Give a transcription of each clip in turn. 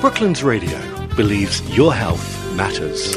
Brooklands Radio believes your health matters.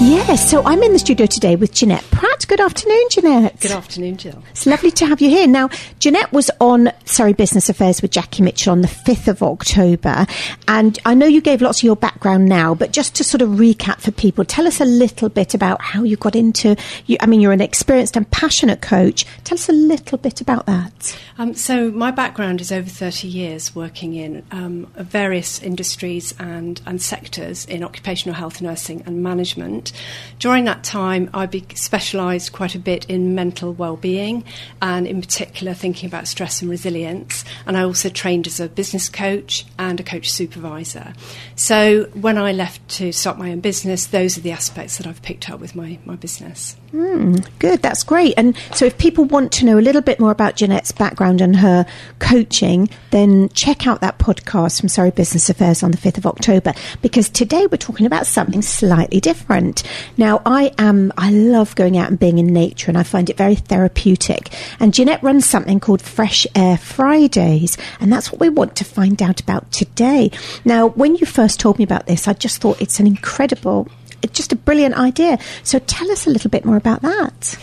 Yes, so I'm in the studio today with Jeanette Pratt. Good afternoon, Jeanette. Good afternoon, Jill. It's lovely to have you here. Now, Jeanette was on Surrey Business Affairs with Jackie Mitchell on the 5th of October. And I know you gave lots of your background now, but just to sort of recap for people, tell us a little bit about how you got into, you, I mean, you're an experienced and passionate coach. Tell us a little bit about that. Um, so, my background is over 30 years working in um, various industries and, and sectors in occupational health nursing and management. During that time, I be- specialised quite a bit in mental well-being and, in particular, thinking about stress and resilience. And I also trained as a business coach and a coach supervisor. So, when I left to start my own business, those are the aspects that I've picked up with my, my business. Mm, good, that's great. And so, if people want to know a little bit more about Jeanette's background and her coaching, then check out that podcast from Surrey Business Affairs on the 5th of October because today we're talking about something slightly different. Now, I am, I love going out and being in nature and I find it very therapeutic. And Jeanette runs something called Fresh Air Fridays, and that's what we want to find out about today. Now, when you first told me about this, I just thought it's an incredible just a brilliant idea. So tell us a little bit more about that.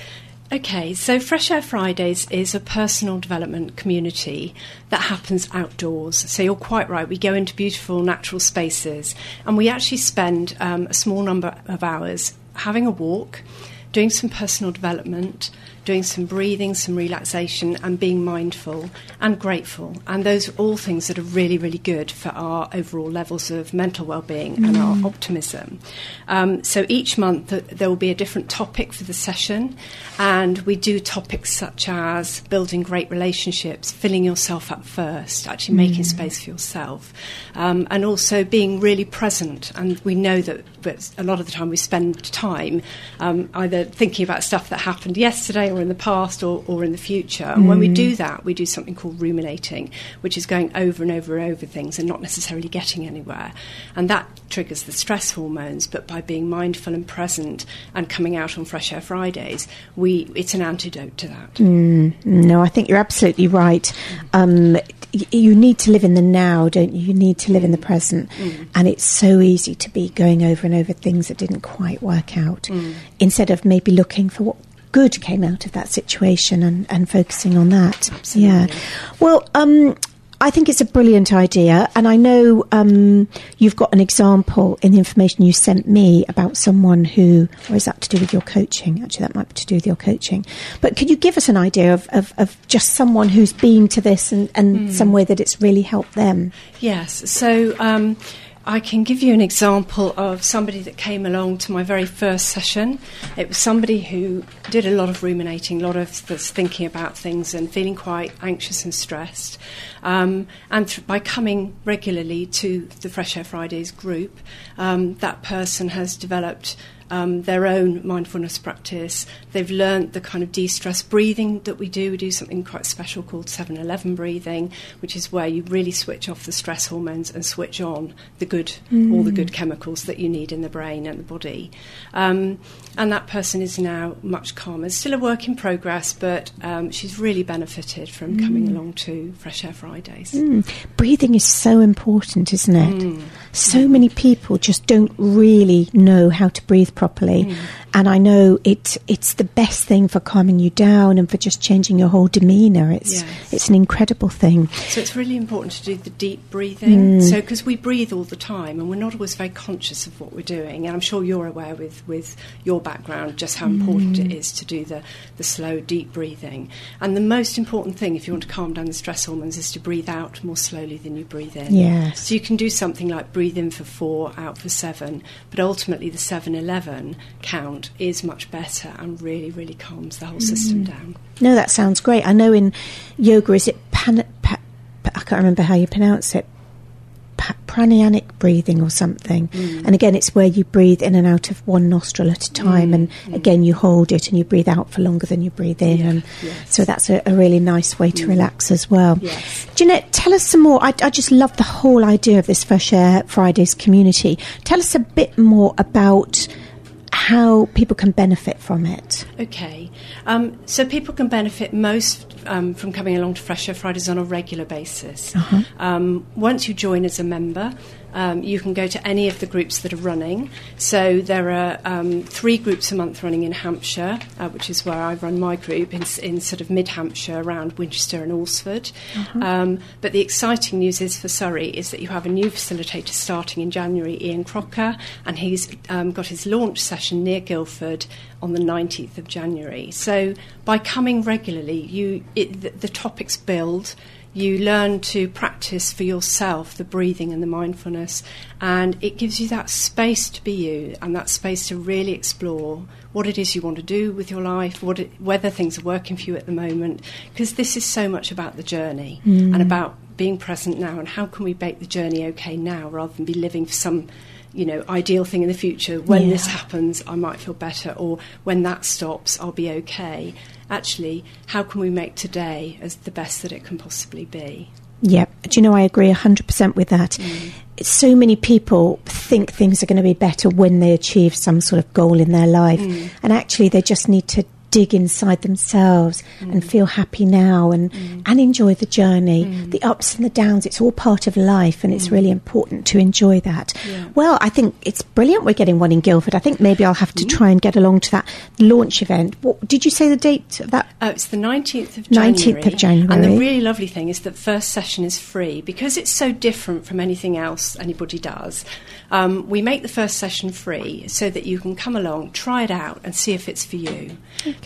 Okay, so Fresh Air Fridays is a personal development community that happens outdoors. So you're quite right, we go into beautiful natural spaces and we actually spend um, a small number of hours having a walk, doing some personal development, doing some breathing, some relaxation, and being mindful and grateful. And those are all things that are really, really good for our overall levels of mental well-being mm. and our mm. optimism. Um, so each month th- there will be a different topic for the session, and we do topics such as building great relationships, filling yourself up first, actually mm. making space for yourself, um, and also being really present. And we know that, that a lot of the time we spend time um, either thinking about stuff that happened yesterday or in the past or, or in the future. And mm. when we do mm. that, we do something called ruminating, which is going over and over and over things and not necessarily getting anywhere. And that triggers the stress hormones. But by being mindful and present and coming out on Fresh Air Fridays, we it's an antidote to that. Mm. No, I think you're absolutely right. Um, you need to live in the now, don't you? You need to live in the present. Mm. And it's so easy to be going over and over things that didn't quite work out mm. instead of maybe looking for what good came out of that situation and, and focusing on that. Absolutely. Yeah. Well, um, I think it's a brilliant idea, and I know um, you've got an example in the information you sent me about someone who, or is that to do with your coaching? Actually, that might be to do with your coaching. But could you give us an idea of, of, of just someone who's been to this and, and mm. some way that it's really helped them? Yes. So. Um, I can give you an example of somebody that came along to my very first session. It was somebody who did a lot of ruminating, a lot of thinking about things and feeling quite anxious and stressed. Um, and th- by coming regularly to the Fresh Air Fridays group, um, that person has developed um, their own mindfulness practice. They've learned the kind of de stress breathing that we do. We do something quite special called 7 11 breathing, which is where you really switch off the stress hormones and switch on the good, mm. all the good chemicals that you need in the brain and the body. Um, and that person is now much calmer. It's still a work in progress, but um, she's really benefited from mm. coming along to Fresh Air Fridays. Mm. Breathing is so important, isn't it? So many people just don't really know how to breathe properly. Mm. And I know it, it's the best thing for calming you down and for just changing your whole demeanour. It's, yes. it's an incredible thing. So it's really important to do the deep breathing. Mm. So, because we breathe all the time and we're not always very conscious of what we're doing. And I'm sure you're aware with, with your background just how important mm. it is to do the, the slow, deep breathing. And the most important thing, if you want to calm down the stress hormones, is to breathe out more slowly than you breathe in. Yes. So you can do something like breathe in for four, out for seven, but ultimately the 7 11 count is much better and really, really calms the whole mm. system down. No, that sounds great. I know in yoga, is it pan, pa, I can't remember how you pronounce it. Pa, pranianic breathing or something, mm. and again, it's where you breathe in and out of one nostril at a time, mm. and mm. again, you hold it and you breathe out for longer than you breathe in, yeah. and yes. so that's a, a, really nice way to mm. relax as well. Yes. Jeanette, tell us some more. I, I just love the whole idea of this Fresh Air Fridays community. Tell us a bit more about how people can benefit from it. Okay, um, so people can benefit most um, from coming along to Fresh Air Fridays on a regular basis. Uh-huh. Um, once you join as a member, um, you can go to any of the groups that are running. So there are um, three groups a month running in Hampshire, uh, which is where I run my group in, in sort of mid Hampshire around Winchester and Alresford. Uh-huh. Um, but the exciting news is for Surrey is that you have a new facilitator starting in January, Ian Crocker, and he's um, got his launch session near Guildford on the 19th of January. So by coming regularly, you it, the, the topics build you learn to practice for yourself the breathing and the mindfulness, and it gives you that space to be you and that space to really explore what it is you want to do with your life, what it, whether things are working for you at the moment, because this is so much about the journey Mm. and about being present now and how can we make the journey okay now rather than be living for some you know ideal thing in the future. When this happens i might feel better or when that stops i'll be okay. Actually how can we make today as the best that it can possibly be? Yeah, do you know, I agree 100% with that. Mm. So many people think things are going to be better when they achieve some sort of goal in their life. Mm. And actually, they just need to dig inside themselves and mm. feel happy now and, mm. and enjoy the journey, mm. the ups and the downs. It's all part of life, and it's really important to enjoy that. Yeah. Well, I think it's brilliant we're getting one in Guildford. I think maybe I'll have to try and get along to that launch event. What, did you say the date of that? Oh, it's the 19th of January. 19th January. of January. And the really lovely thing is that first session is free because it's so different from anything else anybody does. Um, we make the first session free so that you can come along, try it out, and see if it's for you.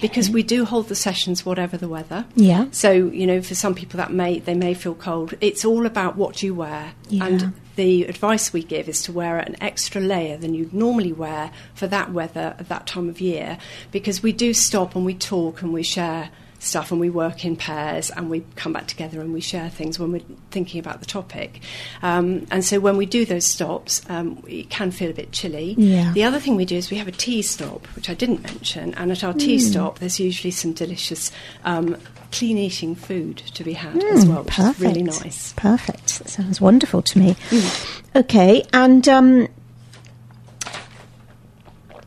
Because we do hold the sessions whatever the weather. Yeah. So you know, for some people that may they may feel cold. It's all about what you wear Yeah. and the advice we give is to wear an extra layer than you'd normally wear for that weather at that time of year because we do stop and we talk and we share stuff and we work in pairs and we come back together and we share things when we're thinking about the topic. Um, and so when we do those stops, um, it can feel a bit chilly. Yeah. The other thing we do is we have a tea stop, which I didn't mention, and at our tea stop, there's usually some delicious um, clean eating food to be had as well, which is really nice. Perfect. That sounds wonderful to me. Mm. Okay, and um,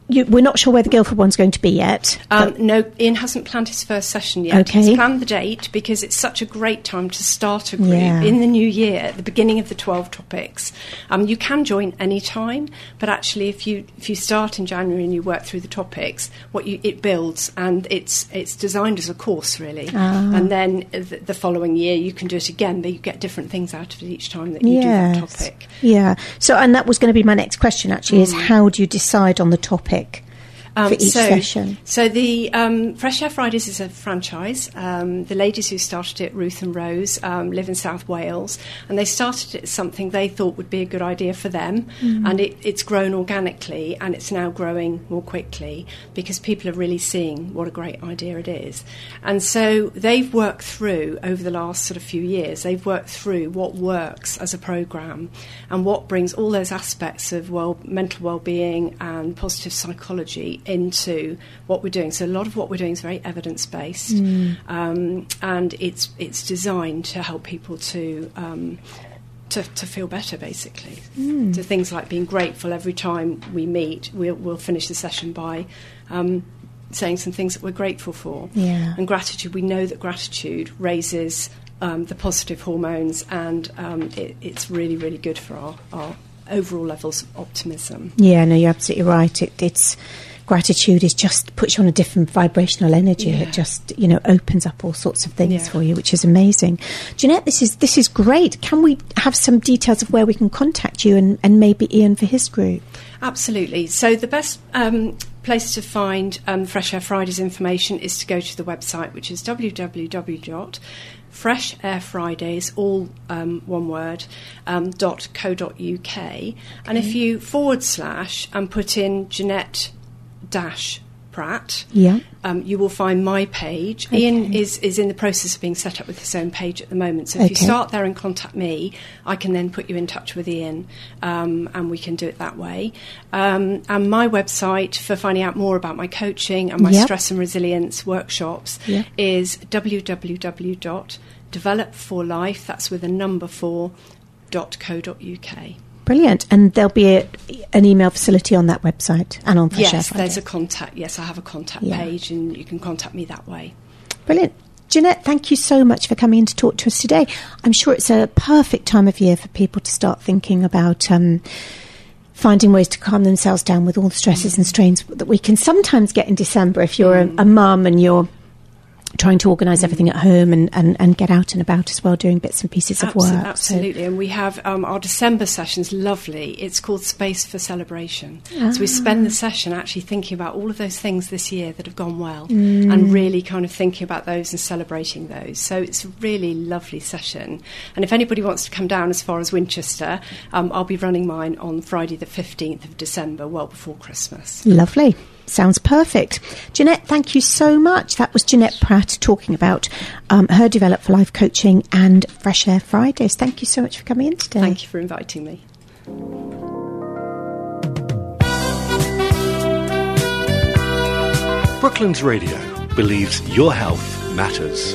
you, we're not sure where the Guildford one's going to be yet. Um, no, Ian hasn't planned his first session yet. Okay. He's planned the date because it's such a great time to start a group Yeah. in the new year, at the beginning of the 12 topics. Um, you can join any time, but actually, if you if you start in January and you work through the topics, what you it builds and it's it's designed as a course really. Ah. And then the, the following year you can do it again, but you get different things out of it each time that you do that topic. Yeah. So, and that was going to be my next question. Actually, is how do you decide on the topic traffic for each. Um, so, session? So the um, Fresh Air Fridays is a franchise. Um, the ladies who started it, Ruth and Rose, um, live in South Wales, and they started it as something they thought would be a good idea for them, and it, it's grown organically, and it's now growing more quickly because people are really seeing what a great idea it is, and so they've worked through over the last sort of few years. They've worked through what works as a program, and what brings all those aspects of well mental well-being and positive psychology into what we're doing. So a lot of what we're doing is very evidence-based, um, and it's it's designed to help people to. Um, to, to feel better, basically. To things like being grateful every time we meet. We'll, we'll finish the session by um, saying some things that we're grateful for. Yeah. And gratitude, we know that gratitude raises um, the positive hormones, and um, it, it's really, really good for our, our overall levels of optimism. Yeah, no, you're absolutely right. It, it's gratitude is just puts you on a different vibrational energy. Yeah. It just you know opens up all sorts of things Yeah. for you, which is amazing. Jeanette, this is this is great. Can we have some details of where we can contact you and, and maybe Ian for his group? Absolutely. So the best um, place to find um, Fresh Air Fridays information is to go to the website, which is www.freshairfridays, all um, one word, um, dot co dot uk. And if you forward slash and put in Jeanette dash Pratt, Yeah. um, you will find my page. Okay. Ian is, is in the process of being set up with his own page at the moment. So if you start there and contact me, I can then put you in touch with Ian um, and we can do it that way. Um, and my website for finding out more about my coaching and my Yep. stress and resilience workshops Yep. is www.developforlife, that's with a number four, dot co dot uk. Brilliant. And there'll be a, an email facility on that website and on Fresh Air Yes, Friday. there's a contact. Yes, I have a contact Yeah. page and you can contact me that way. Brilliant. Jeanette, thank you so much for coming in to talk to us today. I'm sure it's a perfect time of year for people to start thinking about. Um, finding ways to calm themselves down with all the stresses and strains that we can sometimes get in December if you're mm. a, a mum and you're trying to organise everything at home and, and, and get out and about as well, doing bits and pieces of work. Absolutely, so. and we have um, our December sessions lovely. It's called Space for Celebration. Ah. So we spend the session actually thinking about all of those things this year that have gone well mm. and really kind of thinking about those and celebrating those. So it's a really lovely session. And if anybody wants to come down as far as Winchester, um, I'll be running mine on Friday the 15th of December, well before Christmas. Lovely. Sounds perfect. Jeanette, thank you so much. That was Jeanette Pratt talking about um, her Develop for Life coaching and Fresh Air Fridays. Thank you so much for coming in today. Thank you for inviting me. Brooklands Radio believes your health matters.